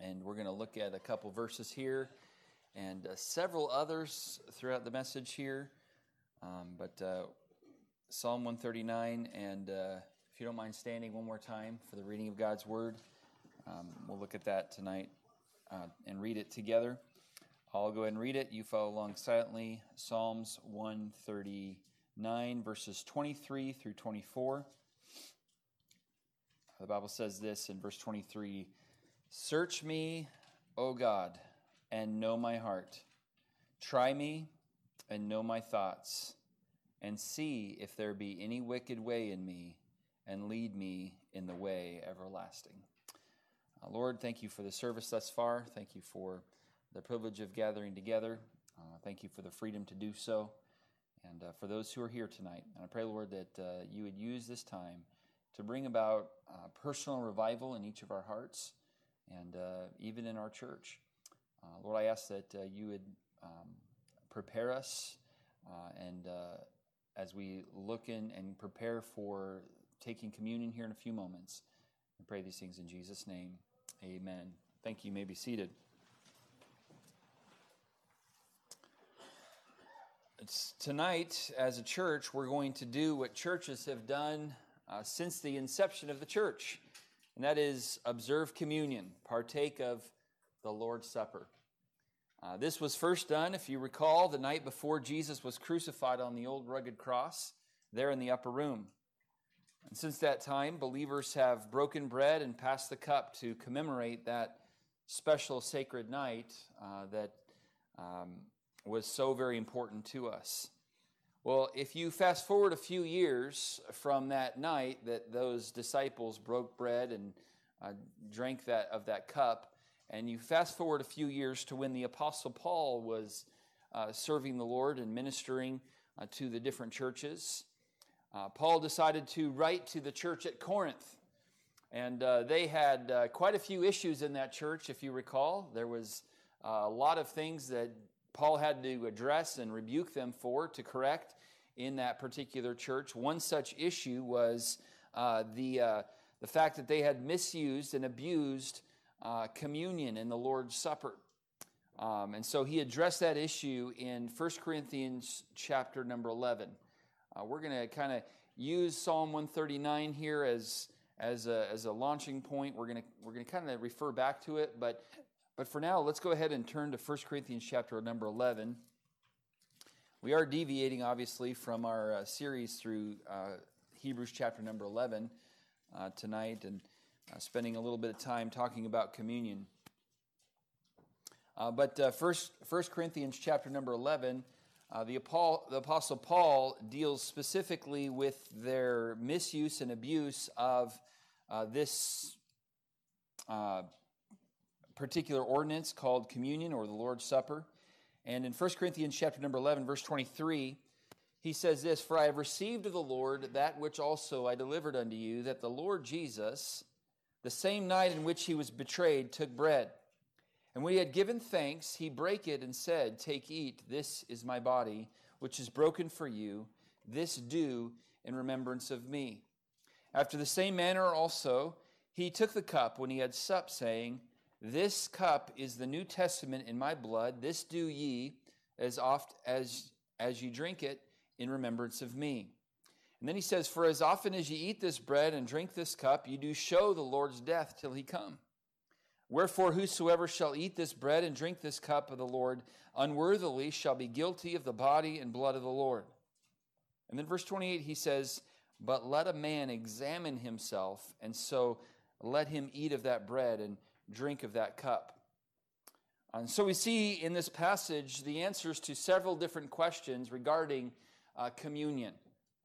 And we're going to look at a couple verses here and uh, several others throughout the message here. Um, but uh, Psalm 139, and uh, if you don't mind standing one more time for the reading of God's Word, um, we'll look at that tonight uh, and read it together. I'll go ahead and read it. You follow along silently. Psalms 139, verses 23 through 24. The Bible says this in verse 23 Search me, O God, and know my heart. Try me and know my thoughts, and see if there be any wicked way in me, and lead me in the way everlasting. Uh, Lord, thank you for the service thus far. Thank you for the privilege of gathering together. Uh, thank you for the freedom to do so. And uh, for those who are here tonight, and I pray, Lord, that uh, you would use this time to bring about uh, personal revival in each of our hearts and uh, even in our church. Uh, Lord, I ask that uh, you would um, prepare us uh, and as we look in and prepare for taking communion here in a few moments. I pray these things in Jesus' name. Amen. Thank you. You may be seated. It's tonight, as a church, we're going to do what churches have done uh, since the inception of the church and that is observe communion, partake of the Lord's Supper. Uh, this was first done, if you recall, the night before Jesus was crucified on the old rugged cross there in the upper room. And since that time, believers have broken bread and passed the cup to commemorate that special sacred night uh, that um, was so very important to us. Well, if you fast forward a few years from that night that those disciples broke bread and uh, drank that of that cup, and you fast forward a few years to when the Apostle Paul was uh, serving the Lord and ministering uh, to the different churches, uh, Paul decided to write to the church at Corinth. And uh, they had uh, quite a few issues in that church, if you recall. There was a lot of things that Paul had to address and rebuke them for to correct in that particular church. One such issue was uh, the, uh, the fact that they had misused and abused uh, communion in the Lord's Supper. Um, and so he addressed that issue in 1 Corinthians chapter number 11. Uh, we're going to kind of use Psalm 139 here as, as, a, as a launching point. We're going to we're going to kind of refer back to it, but but for now, let's go ahead and turn to 1 Corinthians chapter number 11. We are deviating, obviously, from our uh, series through uh, Hebrews chapter number 11 uh, tonight and uh, spending a little bit of time talking about communion. Uh, but uh, first, 1 Corinthians chapter number 11, the, Apostle, the Apostle Paul deals specifically with their misuse and abuse of this particular ordinance called communion or the Lord's Supper. And in 1 Corinthians chapter number 11 verse 23, he says this, "For I have received of the Lord that which also I delivered unto you, that the Lord Jesus, the same night in which he was betrayed, took bread. And when he had given thanks, he brake it and said, Take, eat, this is my body, which is broken for you. This do in remembrance of me. After the same manner also, he took the cup when he had supped, saying, this cup is the New Testament in my blood. This do ye as oft as as ye drink it in remembrance of me. And then he says, For as often as ye eat this bread and drink this cup, ye do show the Lord's death till he come. Wherefore, whosoever shall eat this bread and drink this cup of the Lord unworthily shall be guilty of the body and blood of the Lord. And then verse 28, he says, But let a man examine himself, and so let him eat of that bread and drink of that cup. And so we see in this passage the answers to several different questions regarding uh, communion.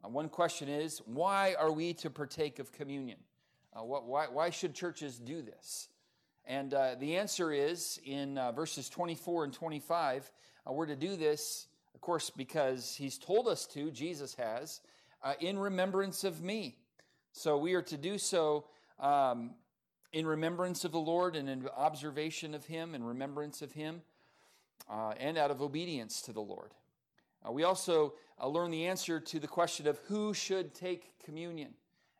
Uh, one question is why are we to partake of communion? Uh, what, why, why, should churches do this? And uh, the answer is in uh, verses 24 and 25, uh, we're to do this, of course, because he's told us to, Jesus has, in remembrance of me. So we are to do so um, in remembrance of the Lord and in observation of Him and remembrance of Him, uh, and out of obedience to the Lord. Uh, we also uh, learn the answer to the question of who should take communion.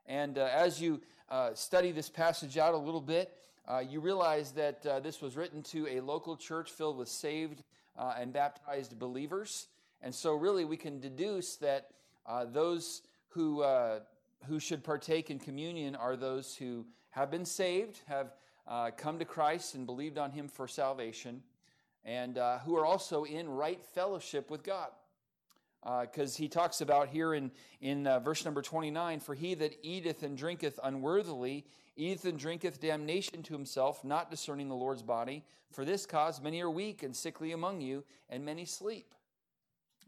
And uh, as you uh, study this passage out a little bit, uh, you realize that this was written to a local church filled with saved and baptized believers. And so, really, we can deduce that those who, who should partake in communion are those who have been saved, have uh, come to Christ and believed on Him for salvation, and who are also in right fellowship with God because uh, he talks about here in, in uh, verse number 29 For he that eateth and drinketh unworthily eateth and drinketh damnation to himself, not discerning the Lord's body. For this cause many are weak and sickly among you, and many sleep.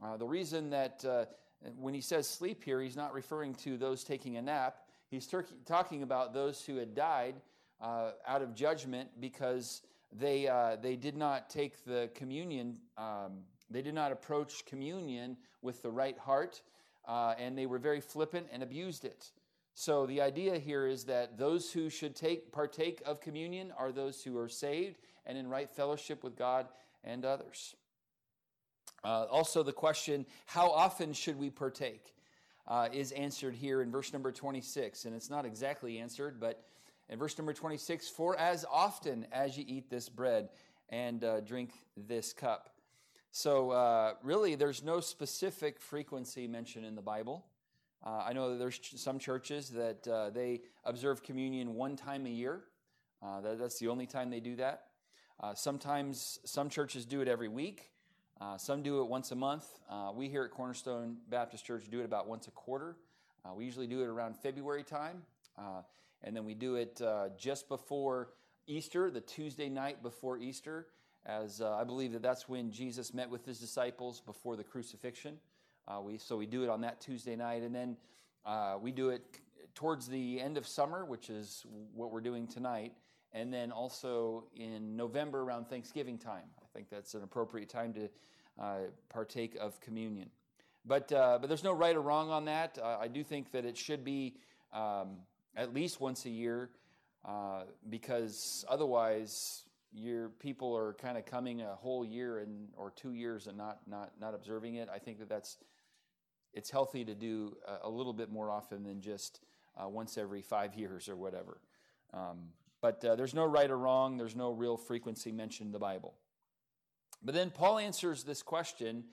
Uh, the reason that uh, when he says sleep here, he's not referring to those taking a nap. He's talking about those who had died uh, out of judgment because they, uh, they did not take the communion. Um, they did not approach communion with the right heart, uh, and they were very flippant and abused it. So the idea here is that those who should take partake of communion are those who are saved and in right fellowship with God and others. Uh, also, the question, how often should we partake, uh, is answered here in verse number 26. And it's not exactly answered, but in verse number 26, for as often as you eat this bread and uh, drink this cup. So, uh, really, there's no specific frequency mentioned in the Bible. Uh, I know that there's some churches that uh, they observe communion one time a year. Uh, that, that's the only time they do that. Uh, sometimes some churches do it every week. Uh, some do it once a month. we here at Cornerstone Baptist Church do it about once a quarter. we usually do it around February time, and then we do it just before Easter, the Tuesday night before Easter as uh, I believe that that's when Jesus met with his disciples before the crucifixion. Uh, we, so we do it on that Tuesday night, and then uh, we do it towards the end of summer, which is what we're doing tonight, and then also in November around Thanksgiving time. I think that's an appropriate time to uh, partake of communion. But, uh, but there's no right or wrong on that. Uh, I do think that it should be um, at least once a year because otherwise your people are kind of coming a whole year and or two years and not not not observing it. I think that that's it's healthy to do a, a little bit more often than just uh, once every five years or whatever. Um, but uh, there's no right or wrong. There's no real frequency mentioned in the Bible. But then Paul answers this question,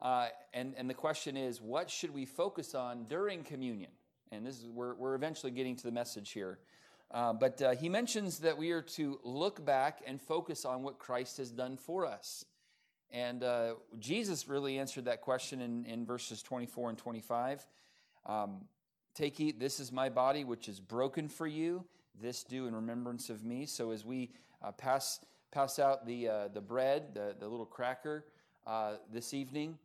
uh, and and the question is, what should we focus on during communion? And this is we're we're eventually getting to the message here. Uh, but uh, he mentions that we are to look back and focus on what Christ has done for us. And uh, Jesus really answered that question in, in verses 24 and 25. Um, Take, eat, this is my body, which is broken for you. This do in remembrance of me. So as we uh, pass, pass out the, uh, the bread, the, the little cracker this evening,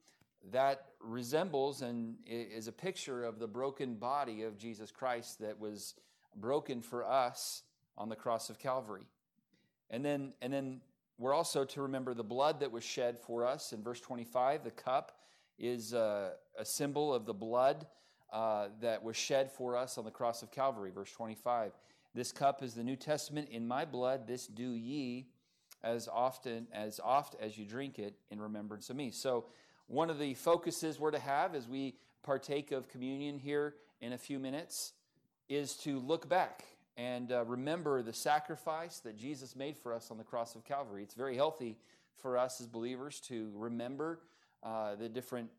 that resembles and is a picture of the broken body of Jesus Christ that was broken for us on the cross of Calvary. And then, and then we're also to remember the blood that was shed for us. In verse 25, the cup is a, a symbol of the blood uh, that was shed for us on the cross of Calvary. Verse 25, this cup is the New Testament in my blood. This do ye as often as oft as you drink it in remembrance of me. So one of the focuses we're to have as we partake of communion here in a few minutes is to look back and uh, remember the sacrifice that Jesus made for us on the cross of Calvary. It's very healthy for us as believers to remember uh, the different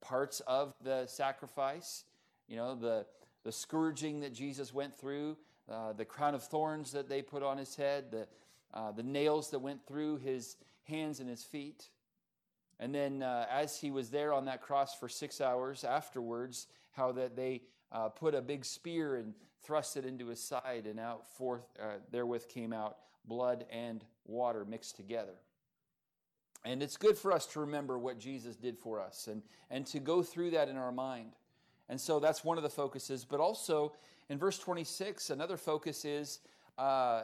parts of the sacrifice. You know, the, the scourging that Jesus went through, uh, the crown of thorns that they put on his head, the, uh, the nails that went through his hands and his feet. And then, uh, as he was there on that cross for six hours afterwards, how that they uh, put a big spear and thrust it into his side, and out forth uh, therewith came out blood and water mixed together. And it's good for us to remember what Jesus did for us and, and to go through that in our mind. And so that's one of the focuses. But also in verse 26, another focus is uh,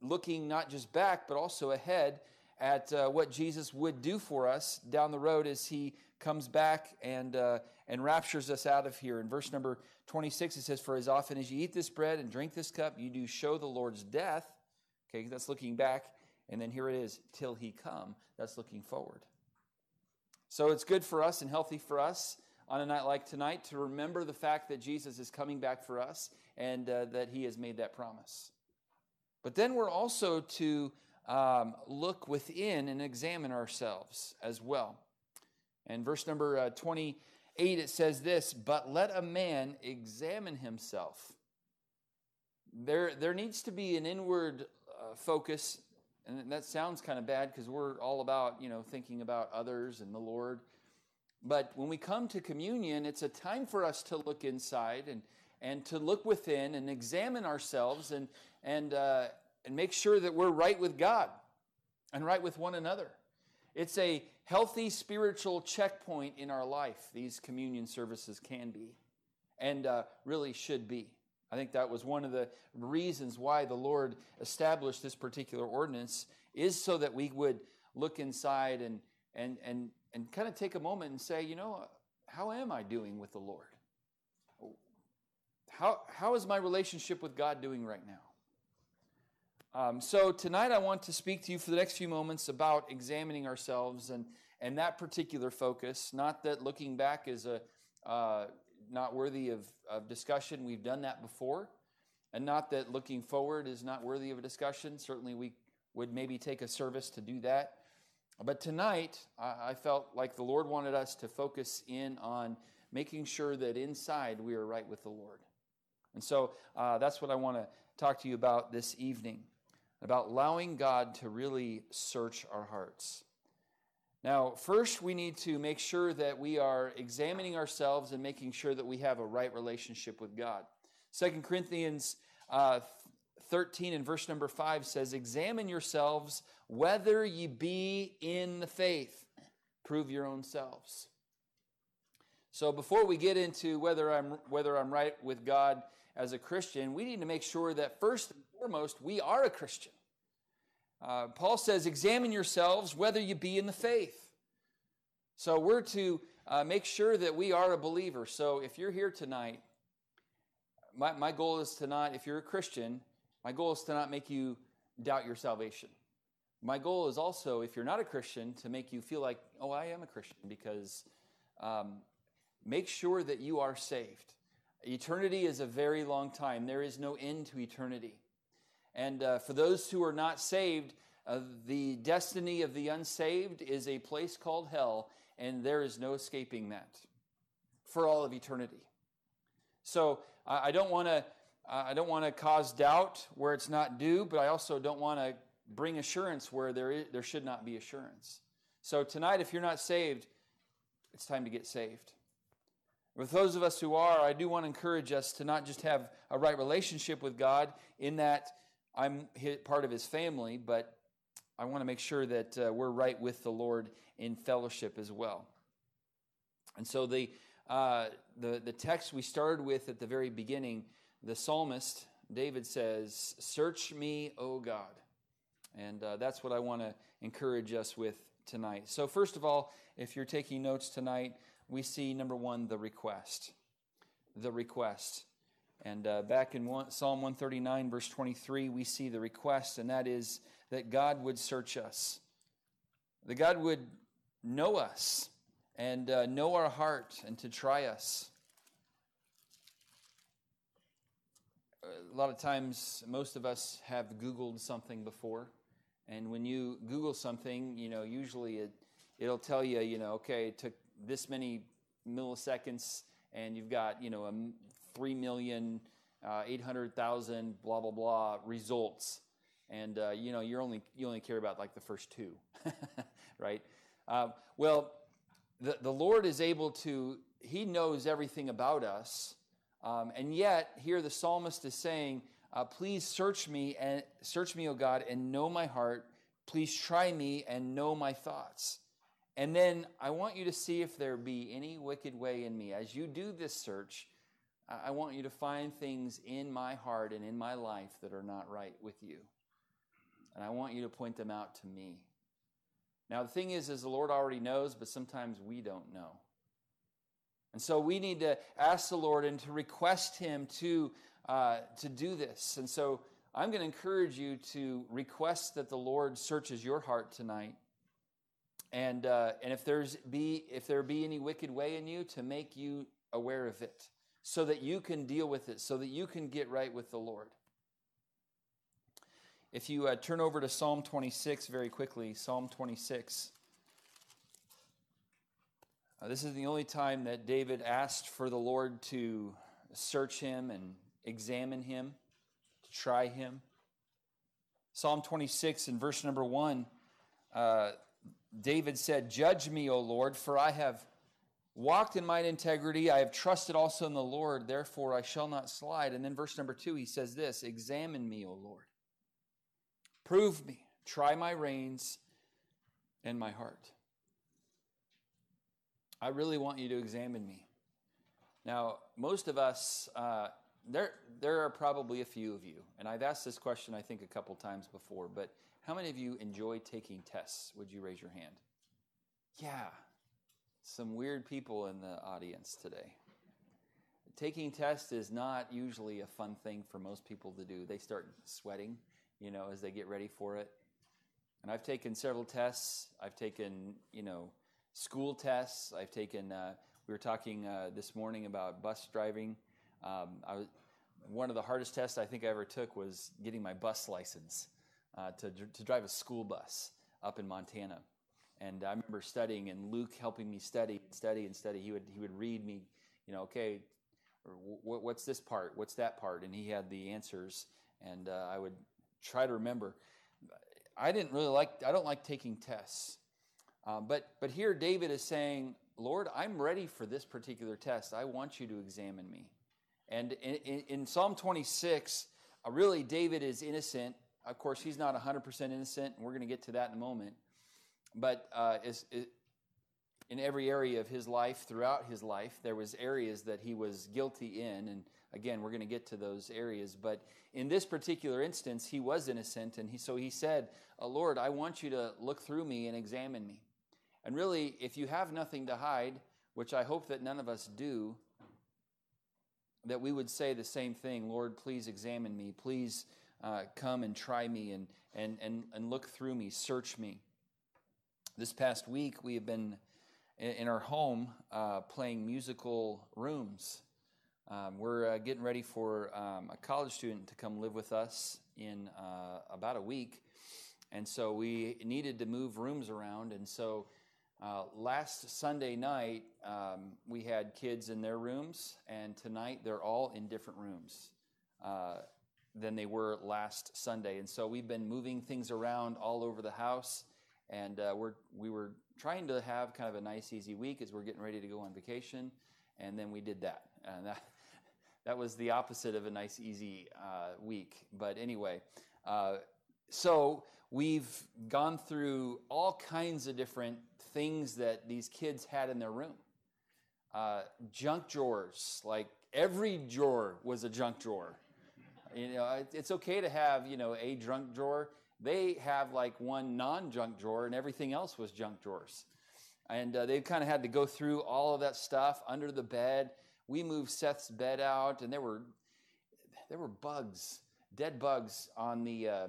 looking not just back, but also ahead at uh, what Jesus would do for us down the road as he comes back and, uh, and raptures us out of here. In verse number 26, it says, For as often as you eat this bread and drink this cup, you do show the Lord's death. Okay, that's looking back. And then here it is, till he come. That's looking forward. So it's good for us and healthy for us on a night like tonight to remember the fact that Jesus is coming back for us and uh, that he has made that promise. But then we're also to um, look within and examine ourselves as well. And verse number uh, 28, it says this But let a man examine himself. There, there needs to be an inward uh, focus, and that sounds kind of bad because we're all about, you know, thinking about others and the Lord. But when we come to communion, it's a time for us to look inside and, and to look within and examine ourselves and, and, uh, and make sure that we're right with God and right with one another. It's a healthy spiritual checkpoint in our life, these communion services can be and uh, really should be. I think that was one of the reasons why the Lord established this particular ordinance is so that we would look inside and and and and kind of take a moment and say, you know, how am I doing with the Lord? How how is my relationship with God doing right now? Um, so tonight I want to speak to you for the next few moments about examining ourselves and and that particular focus. Not that looking back is a uh, not worthy of, of discussion. We've done that before. And not that looking forward is not worthy of a discussion. Certainly, we would maybe take a service to do that. But tonight, I, I felt like the Lord wanted us to focus in on making sure that inside we are right with the Lord. And so uh, that's what I want to talk to you about this evening about allowing God to really search our hearts. Now, first, we need to make sure that we are examining ourselves and making sure that we have a right relationship with God. 2 Corinthians uh, 13 and verse number 5 says, Examine yourselves whether ye be in the faith. Prove your own selves. So before we get into whether I'm whether I'm right with God as a Christian, we need to make sure that first and foremost we are a Christian. Uh, Paul says, Examine yourselves whether you be in the faith. So we're to uh, make sure that we are a believer. So if you're here tonight, my, my goal is to not, if you're a Christian, my goal is to not make you doubt your salvation. My goal is also, if you're not a Christian, to make you feel like, oh, I am a Christian, because um, make sure that you are saved. Eternity is a very long time, there is no end to eternity. And uh, for those who are not saved, uh, the destiny of the unsaved is a place called hell, and there is no escaping that for all of eternity. So I don't want to. I don't want to cause doubt where it's not due, but I also don't want to bring assurance where there, is, there should not be assurance. So tonight, if you're not saved, it's time to get saved. With those of us who are, I do want to encourage us to not just have a right relationship with God in that I'm part of his family, but I want to make sure that uh, we're right with the Lord in fellowship as well. And so the, uh, the, the text we started with at the very beginning, the psalmist, David says, Search me, O God. And uh, that's what I want to encourage us with tonight. So, first of all, if you're taking notes tonight, we see number one, the request. The request. And uh, back in one, Psalm 139, verse 23, we see the request, and that is that God would search us, that God would know us and uh, know our heart and to try us. A lot of times, most of us have Googled something before. And when you Google something, you know, usually it, it'll tell you, you know, okay, it took this many milliseconds and you've got, you know, a 3 million, uh, 800,000, blah, blah, blah results. And, uh, you know, you're only, you only care about like the first two, right? Uh, well, the, the Lord is able to, He knows everything about us. Um, and yet, here the psalmist is saying, uh, Please search me and search me, O God, and know my heart. Please try me and know my thoughts. And then I want you to see if there be any wicked way in me. As you do this search, I want you to find things in my heart and in my life that are not right with you. And I want you to point them out to me. Now, the thing is, is the Lord already knows, but sometimes we don't know. And so we need to ask the Lord and to request Him to, uh, to do this. And so I'm going to encourage you to request that the Lord searches your heart tonight. And, uh, and if, there's be, if there be any wicked way in you, to make you aware of it so that you can deal with it, so that you can get right with the Lord. if you uh, turn over to Psalm 26 very quickly, Psalm 26. Uh, this is the only time that David asked for the Lord to search him and examine him, to try him. Psalm 26 in verse number 1, uh, David said, Judge me, O Lord, for I have walked in mine integrity. I have trusted also in the Lord, therefore I shall not slide. And then verse number 2, he says this Examine me, O Lord. Prove me, try my reins and my heart. I really want you to examine me. Now, most of us, uh, there, there are probably a few of you, and I've asked this question, I think, a couple times before, but how many of you enjoy taking tests? Would you raise your hand? Yeah, some weird people in the audience today. Taking tests is not usually a fun thing for most people to do. They start sweating, you know, as they get ready for it. And I've taken several tests. I've taken, you know, school tests. I've taken, uh, we were talking uh, this morning about bus driving. Um, I was, one of the hardest tests I think I ever took was getting my bus license uh, to, to drive a school bus up in Montana. And I remember studying and Luke helping me study, and study, and study. He would, he would read me, you know, okay, what's this part? What's that part? And he had the answers. And uh, I would try to remember. I didn't really like, I don't like taking tests. Um, but, but here David is saying, Lord, I'm ready for this particular test. I want you to examine me. And in, in, Psalm 26, uh, really, David is innocent. Of course, he's not 100% innocent, and we're going to get to that in a moment. But uh, is, is, in every area of his life, throughout his life, there was areas that he was guilty in. And again, we're going to get to those areas. But in this particular instance, he was innocent. And he, so he said, uh, Lord, I want you to look through me and examine me. And really, if you have nothing to hide, which I hope that none of us do, that we would say the same thing Lord, please examine me. Please uh, come and try me and, and, and, and look through me, search me. This past week, we have been in our home uh, playing musical rooms. Um, we're uh, getting ready for um, a college student to come live with us in uh, about a week. And so we needed to move rooms around. And so uh, last Sunday night, um, we had kids in their rooms, and tonight they're all in different rooms uh, than they were last Sunday. And so we've been moving things around all over the house, and uh, we're, we were trying to have kind of a nice, easy week as we're getting ready to go on vacation, and then we did that. And that, that was the opposite of a nice, easy uh, week. But anyway, uh, so we've gone through all kinds of different things that these kids had in their room. Uh, junk drawers, like every drawer was a junk drawer. You know, it's okay to have, you know, a junk drawer. They have like one non-junk drawer and everything else was junk drawers. And uh, they kind of had to go through all of that stuff under the bed. We moved Seth's bed out and there were, there were bugs, dead bugs on the, uh,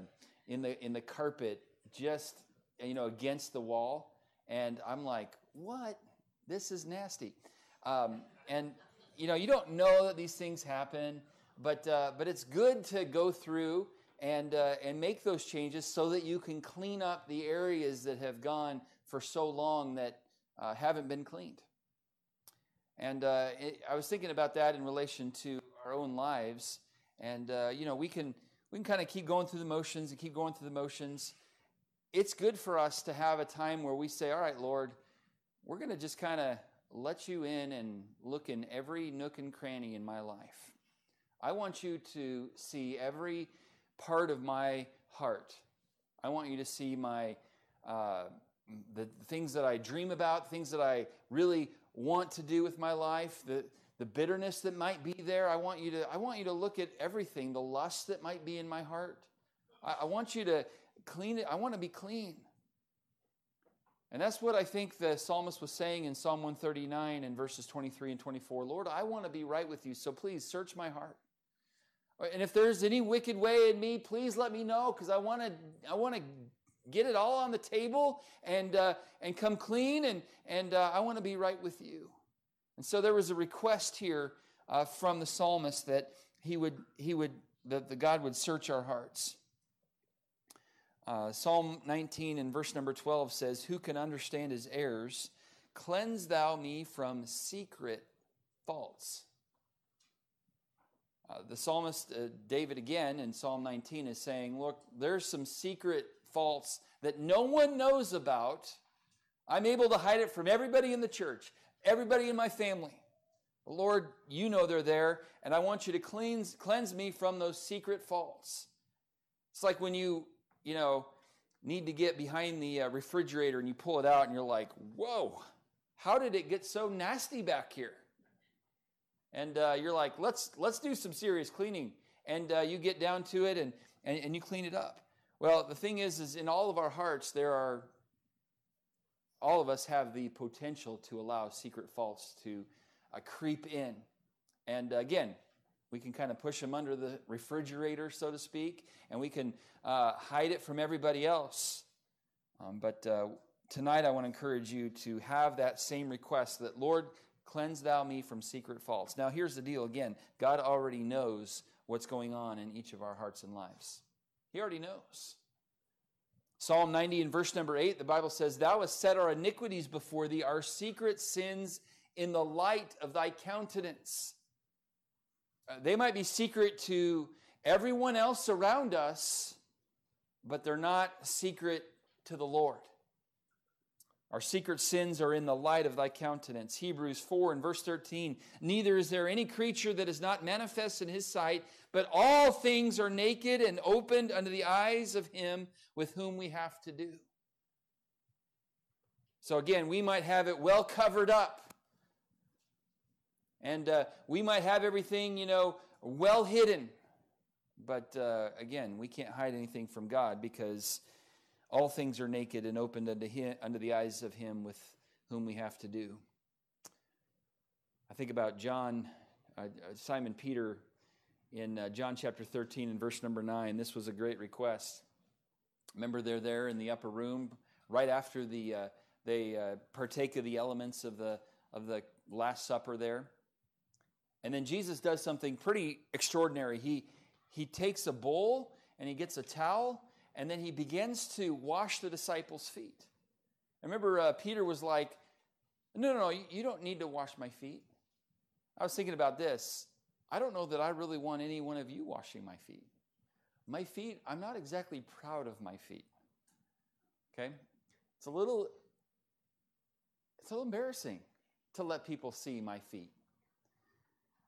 in the, in the carpet just, you know, against the wall. And I'm like, what? This is nasty. Um, and, you know, you don't know that these things happen, but, uh, but it's good to go through and, uh, and make those changes so that you can clean up the areas that have gone for so long that uh, haven't been cleaned. And uh, it, I was thinking about that in relation to our own lives. And, uh, you know, we can, we can kind of keep going through the motions and keep going through the motions it's good for us to have a time where we say, All right, Lord, we're going to just kind of let you in and look in every nook and cranny in my life. I want you to see every part of my heart. I want you to see my uh, the things that I dream about, things that I really want to do with my life, the the bitterness that might be there. I want you to I want you to look at everything, the lust that might be in my heart. I, I want you to clean it. I want to be clean. And that's what I think the psalmist was saying in Psalm 139 and verses 23 and 24. Lord, I want to be right with you, so please search my heart. And if there's any wicked way in me, please let me know because I want to I want to get it all on the table and uh, and come clean and and uh, I want to be right with you. And so there was a request here uh, from the psalmist that he would he would that the God would search our hearts. Uh, Psalm 19 and verse number 12 says, Who can understand his errors? Cleanse thou me from secret faults. Uh, the psalmist uh, David again in Psalm 19 is saying, Look, there's some secret faults that no one knows about. I'm able to hide it from everybody in the church, everybody in my family. Lord, you know they're there, and I want you to cleanse, cleanse me from those secret faults. It's like when you, you know, need to get behind the uh, refrigerator and you pull it out and you're like, whoa, how did it get so nasty back here? And uh, you're like, let's, let's do some serious cleaning. And uh, you get down to it and, and, and you clean it up. Well, the thing is, is in all of our hearts, there are, all of us have the potential to allow secret faults to uh, creep in. And again, we can kind of push them under the refrigerator, so to speak, and we can uh, hide it from everybody else. Um, but uh, tonight, I want to encourage you to have that same request that, Lord, cleanse thou me from secret faults. Now, here's the deal again God already knows what's going on in each of our hearts and lives, He already knows. Psalm 90 and verse number 8, the Bible says, Thou hast set our iniquities before thee, our secret sins in the light of thy countenance. Uh, they might be secret to everyone else around us, but they're not secret to the Lord. Our secret sins are in the light of thy countenance. Hebrews 4 and verse 13. Neither is there any creature that is not manifest in his sight, but all things are naked and opened under the eyes of him with whom we have to do. So again, we might have it well covered up. And uh, we might have everything, you know, well hidden. But uh, again, we can't hide anything from God because all things are naked and opened unto, him, unto the eyes of Him with whom we have to do. I think about John, uh, uh Simon Peter in uh, John chapter 13 and verse number 9. This was a great request. Remember, they're there in the upper room right after the, uh, they partake of the elements of the, of the Last Supper there. And then Jesus does something pretty extraordinary. He, he takes a bowl and he gets a towel and then he begins to wash the disciples' feet. I remember uh, Peter was like, No, no, no, you don't need to wash my feet. I was thinking about this. I don't know that I really want any one of you washing my feet. My feet, I'm not exactly proud of my feet. Okay? It's a little it's a little embarrassing to let people see my feet.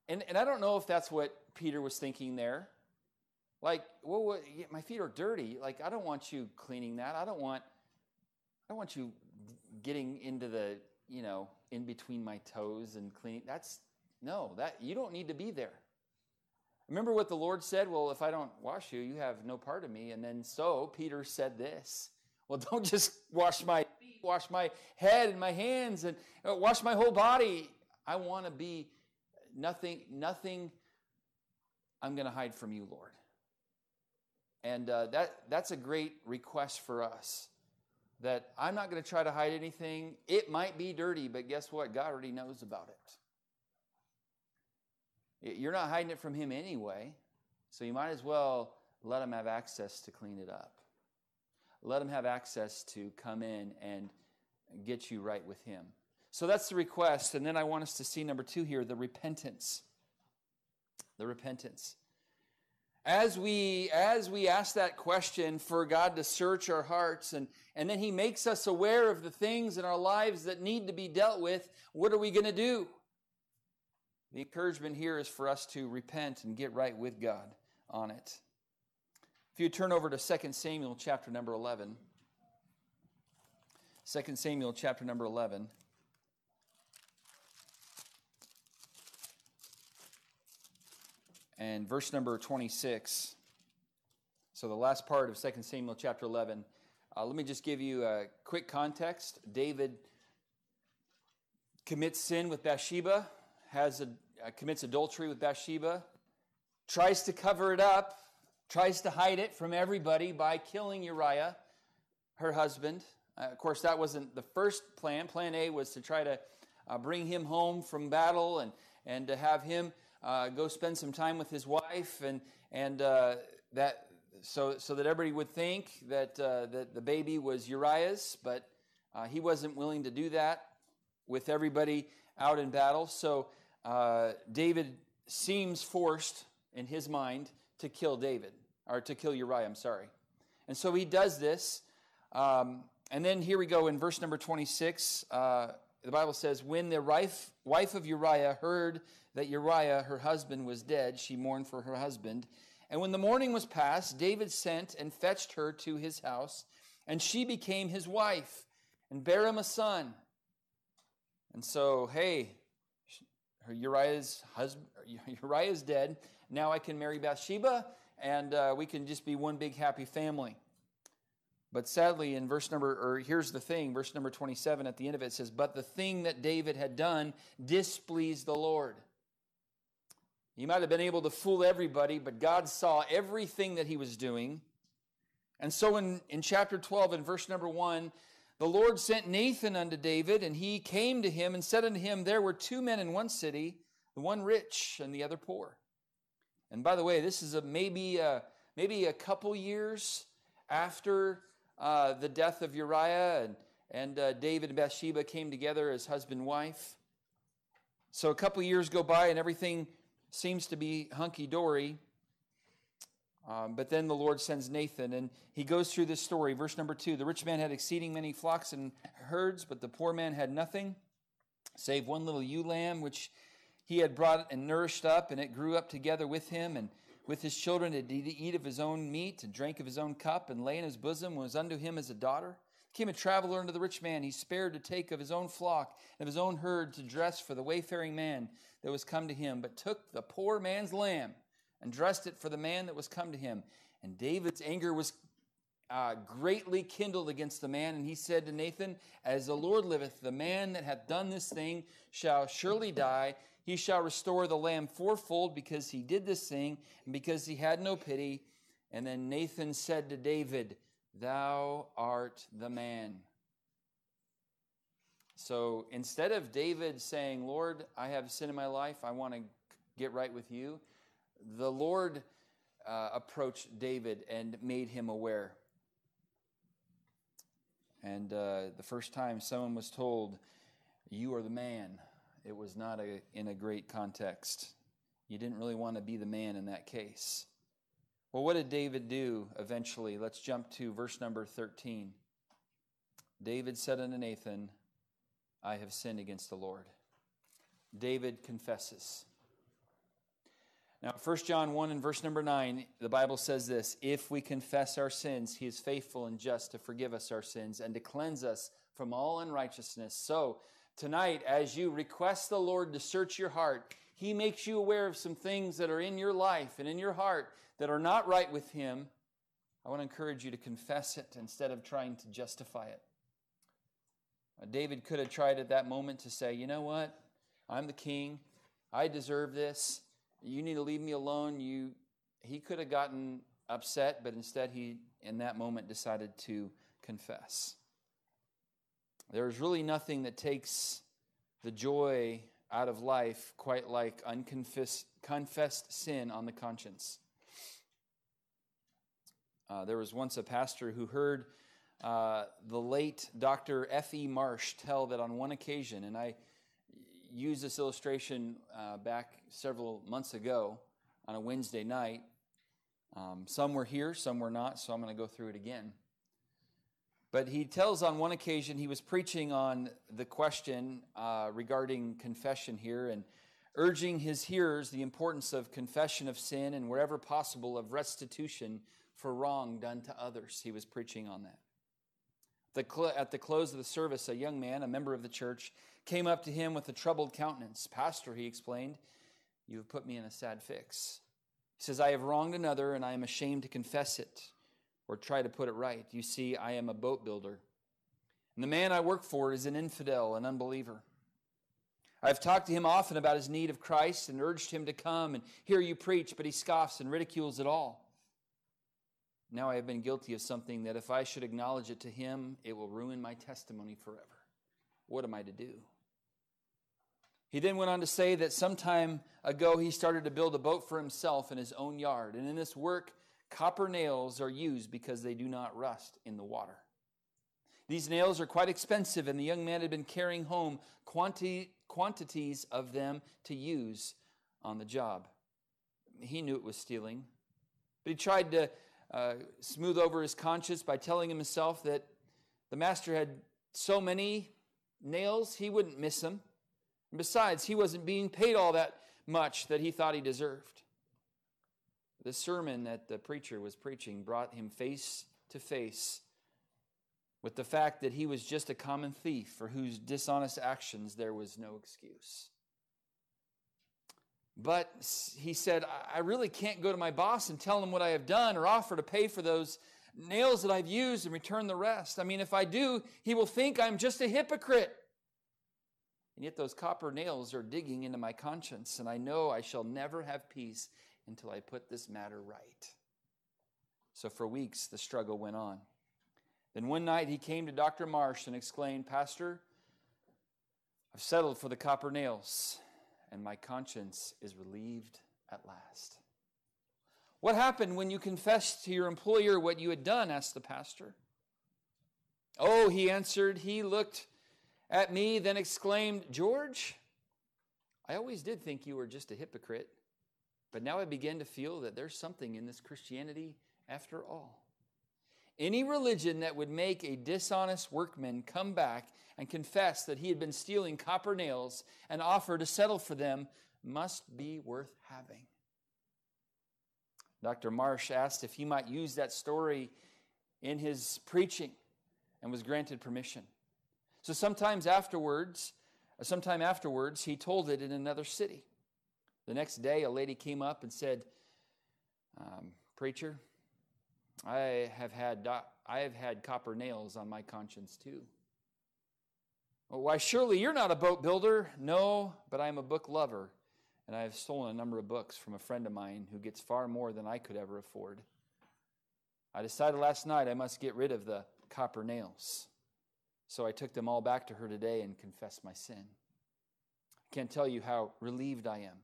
And, and I don't know if that's what Peter was thinking there. Like, well, my feet are dirty. Like, I don't want you cleaning that. I don't want, I don't want you getting into the, you know, in between my toes and cleaning. That's no, that you don't need to be there. Remember what the Lord said? Well, if I don't wash you, you have no part of me. And then so Peter said this. Well, don't just wash my feet, wash my head and my hands and uh, wash my whole body. I want to be nothing, nothing I'm going to hide from you, Lord. And uh, that, that's a great request for us. That I'm not going to try to hide anything. It might be dirty, but guess what? God already knows about it. You're not hiding it from Him anyway, so you might as well let Him have access to clean it up. Let Him have access to come in and get you right with Him. So that's the request. And then I want us to see number two here the repentance. The repentance. As we, as we ask that question for God to search our hearts, and, and then He makes us aware of the things in our lives that need to be dealt with, what are we going to do? The encouragement here is for us to repent and get right with God on it. If you turn over to 2 Samuel chapter number 11, 2 Samuel chapter number 11. And verse number 26. So, the last part of 2 Samuel chapter 11. Uh, let me just give you a quick context. David commits sin with Bathsheba, has a, uh, commits adultery with Bathsheba, tries to cover it up, tries to hide it from everybody by killing Uriah, her husband. Uh, of course, that wasn't the first plan. Plan A was to try to uh, bring him home from battle and, and to have him uh, go spend some time with his wife, and, and uh, that, so, so that everybody would think that, uh, that the baby was Uriah's, but uh, he wasn't willing to do that with everybody out in battle. So uh, David seems forced in his mind to kill David, or to kill Uriah, I'm sorry. And so he does this. Um, and then here we go in verse number 26. Uh, the Bible says, When the wife, wife of Uriah heard that Uriah, her husband, was dead, she mourned for her husband. And when the mourning was past, David sent and fetched her to his house, and she became his wife and bare him a son. And so, hey, Uriah's husband, Uriah's dead. Now I can marry Bathsheba, and uh, we can just be one big happy family. But sadly, in verse number, or here's the thing, verse number 27 at the end of it says, But the thing that David had done displeased the Lord. He might have been able to fool everybody, but God saw everything that he was doing. And so in, in chapter 12, in verse number 1, the Lord sent Nathan unto David, and he came to him and said unto him, There were two men in one city, the one rich and the other poor. And by the way, this is a, maybe, a, maybe a couple years after uh, the death of Uriah, and, and uh, David and Bathsheba came together as husband and wife. So a couple years go by, and everything seems to be hunky dory. Um, but then the Lord sends Nathan, and he goes through this story. Verse number two The rich man had exceeding many flocks and herds, but the poor man had nothing save one little ewe lamb, which he had brought and nourished up, and it grew up together with him. And with his children did he eat of his own meat, and drank of his own cup, and lay in his bosom, and was unto him as a daughter. Came a traveler unto the rich man. He spared to take of his own flock and of his own herd to dress for the wayfaring man that was come to him, but took the poor man's lamb and dressed it for the man that was come to him. And David's anger was uh, greatly kindled against the man, and he said to Nathan, As the Lord liveth, the man that hath done this thing shall surely die. He shall restore the lamb fourfold because he did this thing, and because he had no pity. And then Nathan said to David, Thou art the man. So instead of David saying, Lord, I have sin in my life, I want to get right with you, the Lord uh, approached David and made him aware. And uh, the first time someone was told, You are the man, it was not a, in a great context. You didn't really want to be the man in that case. Well, what did David do eventually? Let's jump to verse number 13. David said unto Nathan, I have sinned against the Lord. David confesses. Now, 1 John 1 and verse number 9, the Bible says this If we confess our sins, he is faithful and just to forgive us our sins and to cleanse us from all unrighteousness. So, tonight, as you request the Lord to search your heart, he makes you aware of some things that are in your life and in your heart that are not right with him. I want to encourage you to confess it instead of trying to justify it. David could have tried at that moment to say, you know what? I'm the king. I deserve this. You need to leave me alone. You, he could have gotten upset, but instead he, in that moment, decided to confess. There is really nothing that takes the joy out of life quite like unconfessed confessed sin on the conscience. Uh, there was once a pastor who heard uh, the late Dr. F.E. Marsh tell that on one occasion, and I used this illustration uh, back several months ago on a Wednesday night. Um, some were here, some were not, so I'm going to go through it again. But he tells on one occasion he was preaching on the question uh, regarding confession here and urging his hearers the importance of confession of sin and wherever possible of restitution for wrong done to others. He was preaching on that. At the close of the service, a young man, a member of the church, came up to him with a troubled countenance. Pastor, he explained, you have put me in a sad fix. He says, I have wronged another, and I am ashamed to confess it or try to put it right. You see, I am a boat builder. And the man I work for is an infidel, an unbeliever. I've talked to him often about his need of Christ and urged him to come and hear you preach, but he scoffs and ridicules it all. Now I have been guilty of something that if I should acknowledge it to him, it will ruin my testimony forever. What am I to do? He then went on to say that some time ago he started to build a boat for himself in his own yard. And in this work, Copper nails are used because they do not rust in the water. These nails are quite expensive, and the young man had been carrying home quanti- quantities of them to use on the job. He knew it was stealing, but he tried to uh, smooth over his conscience by telling himself that the master had so many nails, he wouldn't miss them. And besides, he wasn't being paid all that much that he thought he deserved. The sermon that the preacher was preaching brought him face to face with the fact that he was just a common thief for whose dishonest actions there was no excuse. But he said, I really can't go to my boss and tell him what I have done or offer to pay for those nails that I've used and return the rest. I mean, if I do, he will think I'm just a hypocrite. And yet those copper nails are digging into my conscience, and I know I shall never have peace until I put this matter right. So for weeks, the struggle went on. Then one night he came to Dr. Marsh and exclaimed, Pastor, I've settled for the copper nails, and my conscience is relieved at last. What happened when you confessed to your employer what you had done? asked the pastor. Oh, he answered. He looked at me, then exclaimed, George, I always did think you were just a hypocrite. But now I begin to feel that there's something in this Christianity after all. Any religion that would make a dishonest workman come back and confess that he had been stealing copper nails and offer to settle for them must be worth having. Dr. Marsh asked if he might use that story in his preaching and was granted permission. So sometimes afterwards, sometime afterwards, he told it in another city. The next day, a lady came up and said, um, Preacher, I have, had I have had copper nails on my conscience too. Why, surely you're not a boat builder. No, but I'm a book lover, and I have stolen a number of books from a friend of mine who gets far more than I could ever afford. I decided last night I must get rid of the copper nails. So I took them all back to her today and confessed my sin. I can't tell you how relieved I am.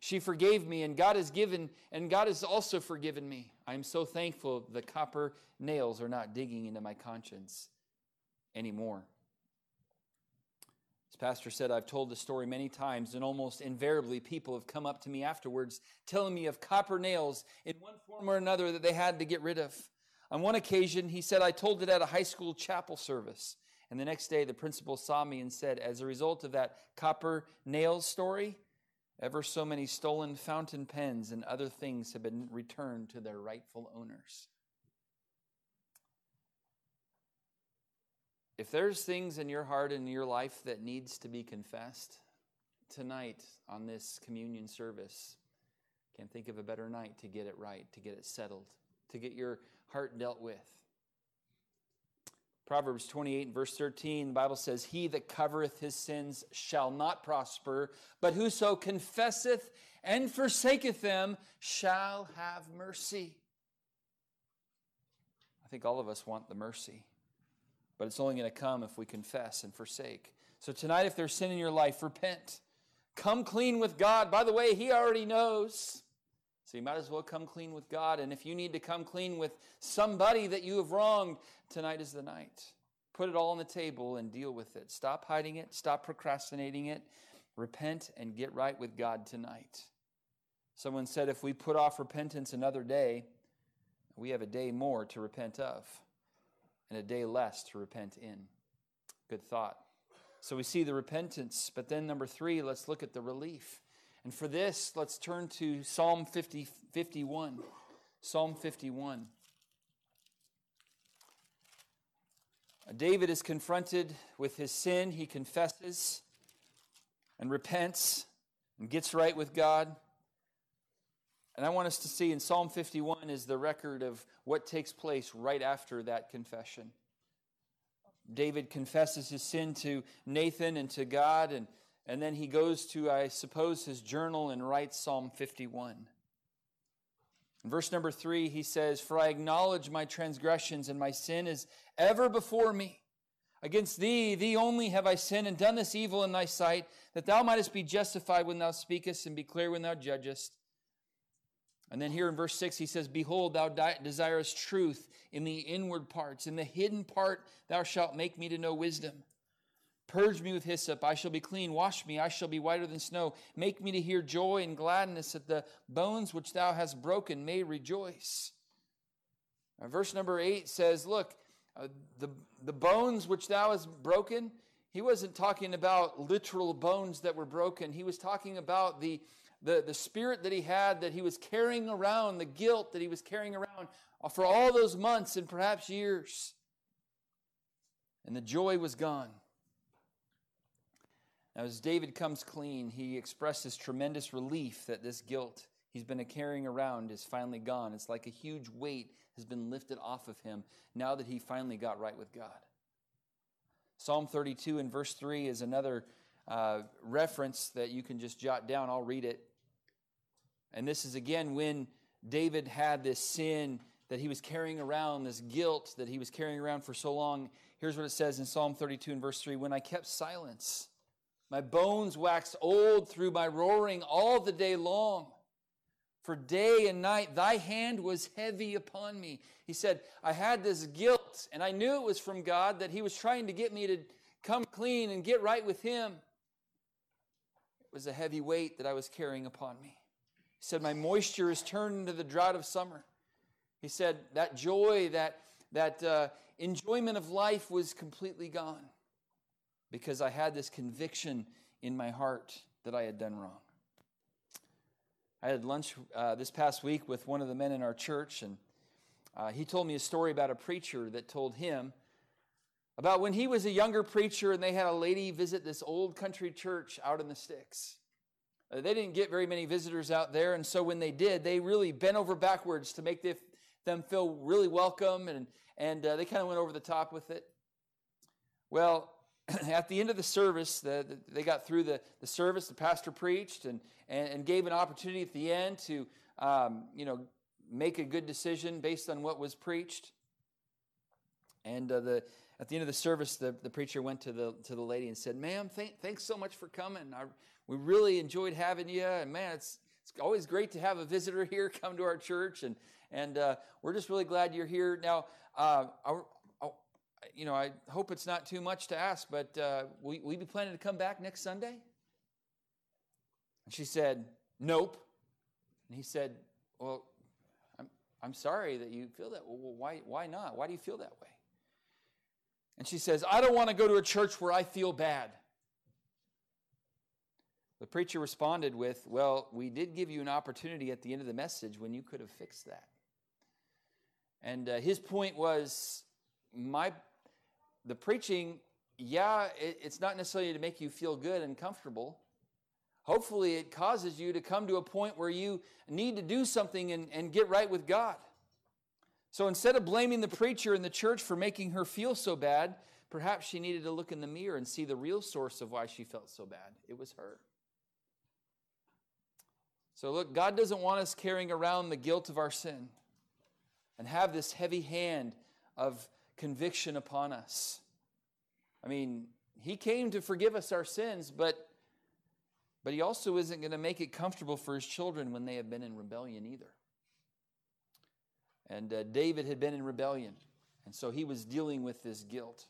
She forgave me, and God has given, and God has also forgiven me. I am so thankful the copper nails are not digging into my conscience anymore. As Pastor said, I've told the story many times, and almost invariably, people have come up to me afterwards telling me of copper nails in one form or another that they had to get rid of. On one occasion, he said, I told it at a high school chapel service. And the next day, the principal saw me and said, As a result of that copper nails story, Ever so many stolen fountain pens and other things have been returned to their rightful owners. If there's things in your heart and your life that needs to be confessed, tonight on this communion service, can't think of a better night to get it right, to get it settled, to get your heart dealt with. Proverbs 28 verse 13, the Bible says, He that covereth his sins shall not prosper, but whoso confesseth and forsaketh them shall have mercy. I think all of us want the mercy, but it's only going to come if we confess and forsake. So tonight, if there's sin in your life, repent. Come clean with God. By the way, He already knows. So you might as well come clean with God. And if you need to come clean with somebody that you have wronged, tonight is the night. Put it all on the table and deal with it. Stop hiding it, stop procrastinating it. Repent and get right with God tonight. Someone said if we put off repentance another day, we have a day more to repent of and a day less to repent in. Good thought. So we see the repentance, but then number three, let's look at the relief. And for this, let's turn to Psalm 50, 51. Psalm 51. Uh, David is confronted with his sin. He confesses and repents and gets right with God. And I want us to see in Psalm 51 is the record of what takes place right after that confession. David confesses his sin to Nathan and to God, and and then he goes to, I suppose, his journal and writes Psalm 51. In verse number three, he says, For I acknowledge my transgressions, and my sin is ever before me. Against thee, thee only have I sinned and done this evil in thy sight, that thou mightest be justified when thou speakest and be clear when thou judgest. And then here in verse 6, he says, Behold, thou desirest truth in the inward parts. In the hidden part, thou shalt make me to know wisdom. Purge me with hyssop, I shall be clean. Wash me, I shall be whiter than snow. Make me to hear joy and gladness, that the bones which thou hast broken may rejoice. Now, verse number 8 says, Look, uh, the, the bones which thou hast broken, he wasn't talking about literal bones that were broken. He was talking about the, the, the spirit that he had that he was carrying around, the guilt that he was carrying around for all those months and perhaps years. And the joy was gone. Now, as David comes clean, he expresses tremendous relief that this guilt he's been carrying around is finally gone. It's like a huge weight has been lifted off of him now that he finally got right with God. Psalm 32 and verse 3 is another uh, reference that you can just jot down. I'll read it. And this is again when David had this sin that he was carrying around, this guilt that he was carrying around for so long. Here's what it says in Psalm 32 and verse 3 When I kept silence, my bones waxed old through my roaring all the day long. For day and night thy hand was heavy upon me. He said, I had this guilt, and I knew it was from God that He was trying to get me to come clean and get right with Him. It was a heavy weight that I was carrying upon me. He said, My moisture is turned into the drought of summer. He said, That joy, that, that uh, enjoyment of life was completely gone because I had this conviction in my heart that I had done wrong. I had lunch uh, this past week with one of the men in our church, and uh, he told me a story about a preacher that told him about when he was a younger preacher and they had a lady visit this old country church out in the sticks. Uh, they didn't get very many visitors out there, and so when they did, they really bent over backwards to make the, them feel really welcome, and, and uh, they kind of went over the top with it. Well, at the end of the service, the, the, they got through the, the service, the pastor preached and, and, and gave an opportunity at the end to, um, you know, make a good decision based on what was preached. And uh, the, at the end of the service, the, the preacher went to the, to the lady and said, Ma'am, thank, thanks so much for coming. I, we really enjoyed having you. And man, it's, it's always great to have a visitor here come to our church. And, and uh, we're just really glad you're here. Now, uh, you know, I hope it's not too much to ask, but uh, will, will you be planning to come back next Sunday? And she said, Nope. And he said, Well, I'm, I'm sorry that you feel that. Well, why, why not? Why do you feel that way? And she says, I don't want to go to a church where I feel bad. The preacher responded with, Well, we did give you an opportunity at the end of the message when you could have fixed that. And uh, his point was, my the preaching, yeah, it, it's not necessarily to make you feel good and comfortable. Hopefully, it causes you to come to a point where you need to do something and, and get right with God. So instead of blaming the preacher and the church for making her feel so bad, perhaps she needed to look in the mirror and see the real source of why she felt so bad. It was her. So, look, God doesn't want us carrying around the guilt of our sin and have this heavy hand of conviction upon us. I mean, he came to forgive us our sins, but but he also isn't going to make it comfortable for his children when they have been in rebellion either. And uh, David had been in rebellion, and so he was dealing with this guilt.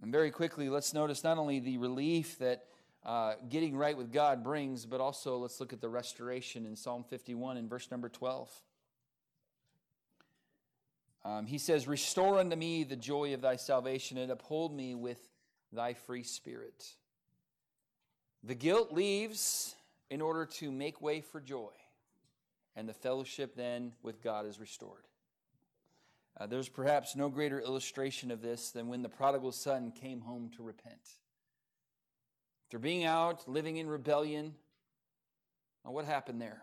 And very quickly, let's notice not only the relief that uh, getting right with God brings, but also let's look at the restoration in Psalm 51 in verse number 12. Um, he says, Restore unto me the joy of thy salvation and uphold me with thy free spirit. The guilt leaves in order to make way for joy, and the fellowship then with God is restored. Uh, there's perhaps no greater illustration of this than when the prodigal son came home to repent. After being out, living in rebellion, well, what happened there?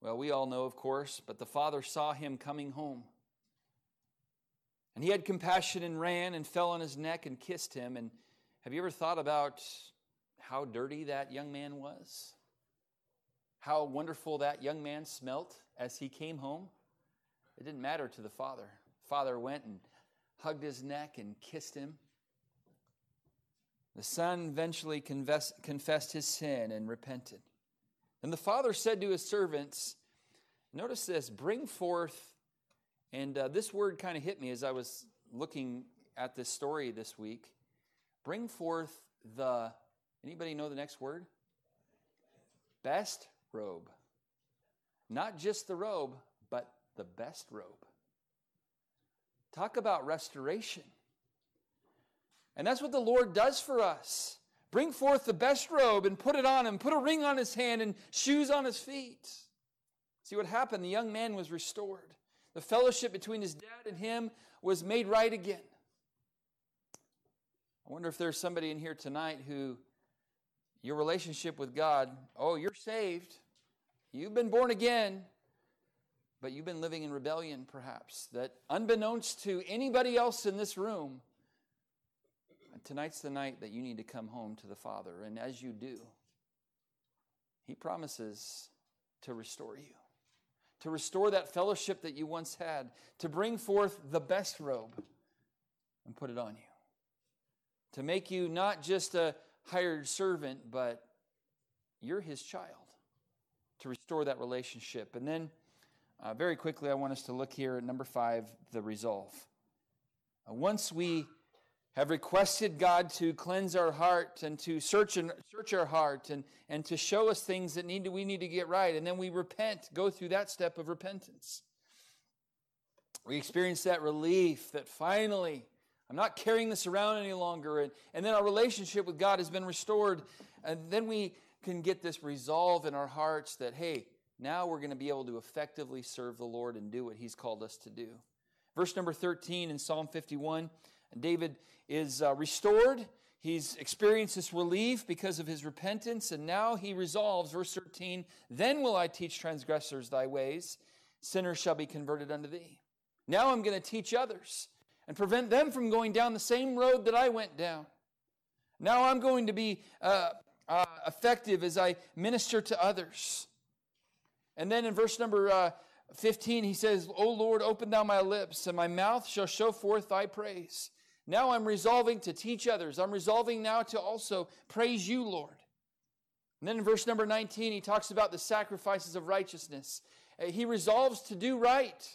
Well, we all know, of course, but the father saw him coming home. And he had compassion and ran and fell on his neck and kissed him. And have you ever thought about how dirty that young man was? How wonderful that young man smelt as he came home? It didn't matter to the father. Father went and hugged his neck and kissed him. The son eventually confessed his sin and repented. And the father said to his servants, Notice this, bring forth, and uh, this word kind of hit me as I was looking at this story this week. Bring forth the, anybody know the next word? Best robe. Not just the robe, but the best robe. Talk about restoration. And that's what the Lord does for us. Bring forth the best robe and put it on him, put a ring on his hand and shoes on his feet. See what happened? The young man was restored. The fellowship between his dad and him was made right again. I wonder if there's somebody in here tonight who your relationship with God, oh, you're saved, you've been born again, but you've been living in rebellion, perhaps, that unbeknownst to anybody else in this room, tonight's the night that you need to come home to the Father. And as you do, He promises to restore you, to restore that fellowship that you once had, to bring forth the best robe and put it on you, to make you not just a hired servant, but you're His child, to restore that relationship. And then, uh, very quickly, I want us to look here at number five the resolve. Uh, once we have requested God to cleanse our heart and to search and search our heart and, and to show us things that need to, we need to get right, and then we repent, go through that step of repentance. We experience that relief that finally I'm not carrying this around any longer, and, and then our relationship with God has been restored, and then we can get this resolve in our hearts that hey, now we're going to be able to effectively serve the Lord and do what He's called us to do. Verse number 13 in Psalm 51 David is uh, restored. He's experienced this relief because of his repentance, and now he resolves, verse 13, Then will I teach transgressors thy ways, sinners shall be converted unto thee. Now I'm going to teach others and prevent them from going down the same road that I went down. Now I'm going to be uh, uh, effective as I minister to others. And then in verse number uh, 15, he says, O Lord, open thou my lips, and my mouth shall show forth thy praise. Now I'm resolving to teach others. I'm resolving now to also praise you, Lord. And then in verse number 19, he talks about the sacrifices of righteousness. Uh, he resolves to do right.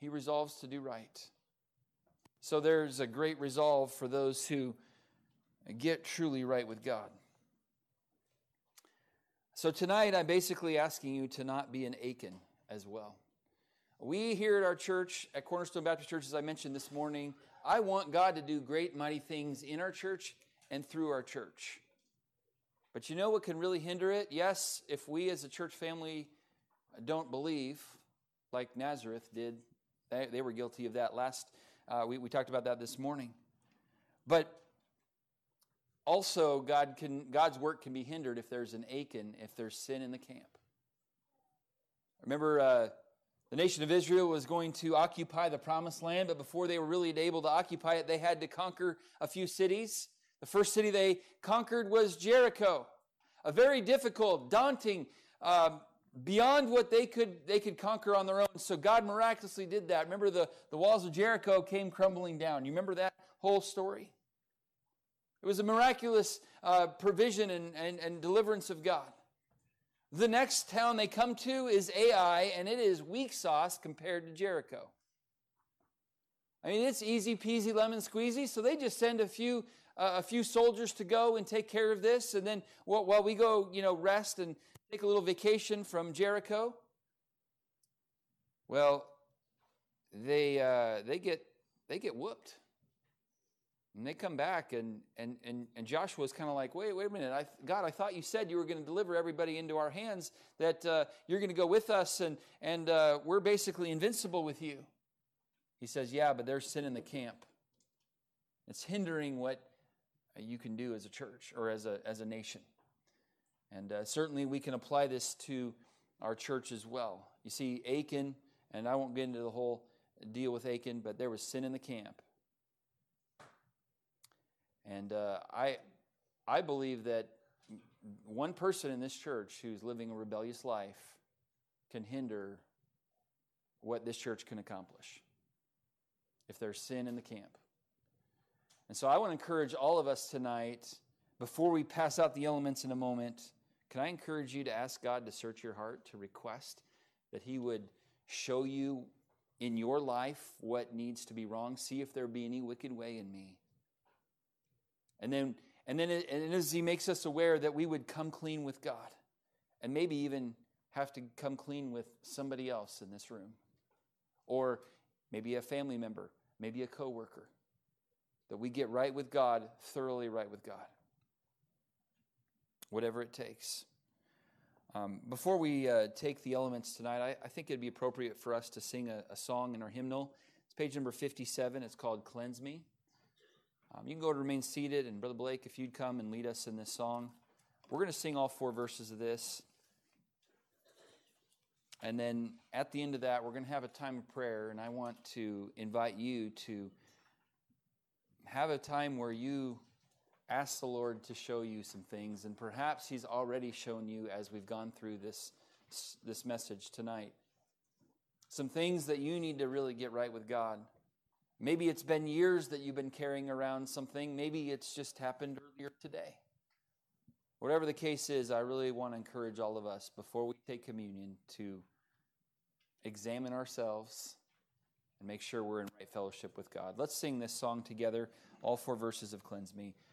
He resolves to do right. So there's a great resolve for those who get truly right with God. So tonight, I'm basically asking you to not be an Achan as well. We here at our church, at Cornerstone Baptist Church, as I mentioned this morning, I want God to do great, mighty things in our church and through our church. But you know what can really hinder it? Yes, if we as a church family don't believe, like Nazareth did, they, they were guilty of that last, uh, we, we talked about that this morning. But also, God can, God's work can be hindered if there's an Achan, if there's sin in the camp. Remember, uh, the nation of Israel was going to occupy the promised land, but before they were really able to occupy it, they had to conquer a few cities. The first city they conquered was Jericho, a very difficult, daunting, uh, beyond what they could they could conquer on their own. So God miraculously did that. Remember, the, the walls of Jericho came crumbling down. You remember that whole story? It was a miraculous uh, provision and, and, and deliverance of God. The next town they come to is Ai, and it is weak sauce compared to Jericho. I mean, it's easy peasy lemon squeezy, so they just send a few uh, a few soldiers to go and take care of this, and then while, we go, you know, rest and take a little vacation from Jericho. Well, they uh, they get they get whooped. And they come back, and, and, and, and Joshua's kind of like, wait, wait a minute. I, God, I thought you said you were going to deliver everybody into our hands, that uh, you're going to go with us, and, and uh, we're basically invincible with you. He says, yeah, but there's sin in the camp. It's hindering what you can do as a church or as a, as a nation. And uh, certainly we can apply this to our church as well. You see, Achan, and I won't get into the whole deal with Achan, but there was sin in the camp. And uh, I, I believe that one person in this church who's living a rebellious life can hinder what this church can accomplish if there's sin in the camp. And so I want to encourage all of us tonight, before we pass out the elements in a moment, can I encourage you to ask God to search your heart, to request that He would show you in your life what needs to be wrong? See if there be any wicked way in me. And then, and then it, and as He makes us aware that we would come clean with God and maybe even have to come clean with somebody else in this room or maybe a family member, maybe a coworker. That we get right with God, thoroughly right with God. Whatever it takes. Um, before we uh, take the elements tonight, I, I, think it'd be appropriate for us to sing a, a, song in our hymnal. It's page number 57. It's called Cleanse Me. Um, you can go to remain seated, and Brother Blake, if you'd come and lead us in this song. We're going to sing all four verses of this. And then at the end of that, we're going to have a time of prayer, and I want to invite you to have a time where you ask the Lord to show you some things, and perhaps He's already shown you as we've gone through this, this message tonight. Some things that you need to really get right with God. Maybe it's been years that you've been carrying around something, maybe it's just happened earlier today. Whatever the case is, I really want to encourage all of us before we take communion to examine ourselves and make sure we're in right fellowship with God. Let's sing this song together, all four verses of Cleanse Me.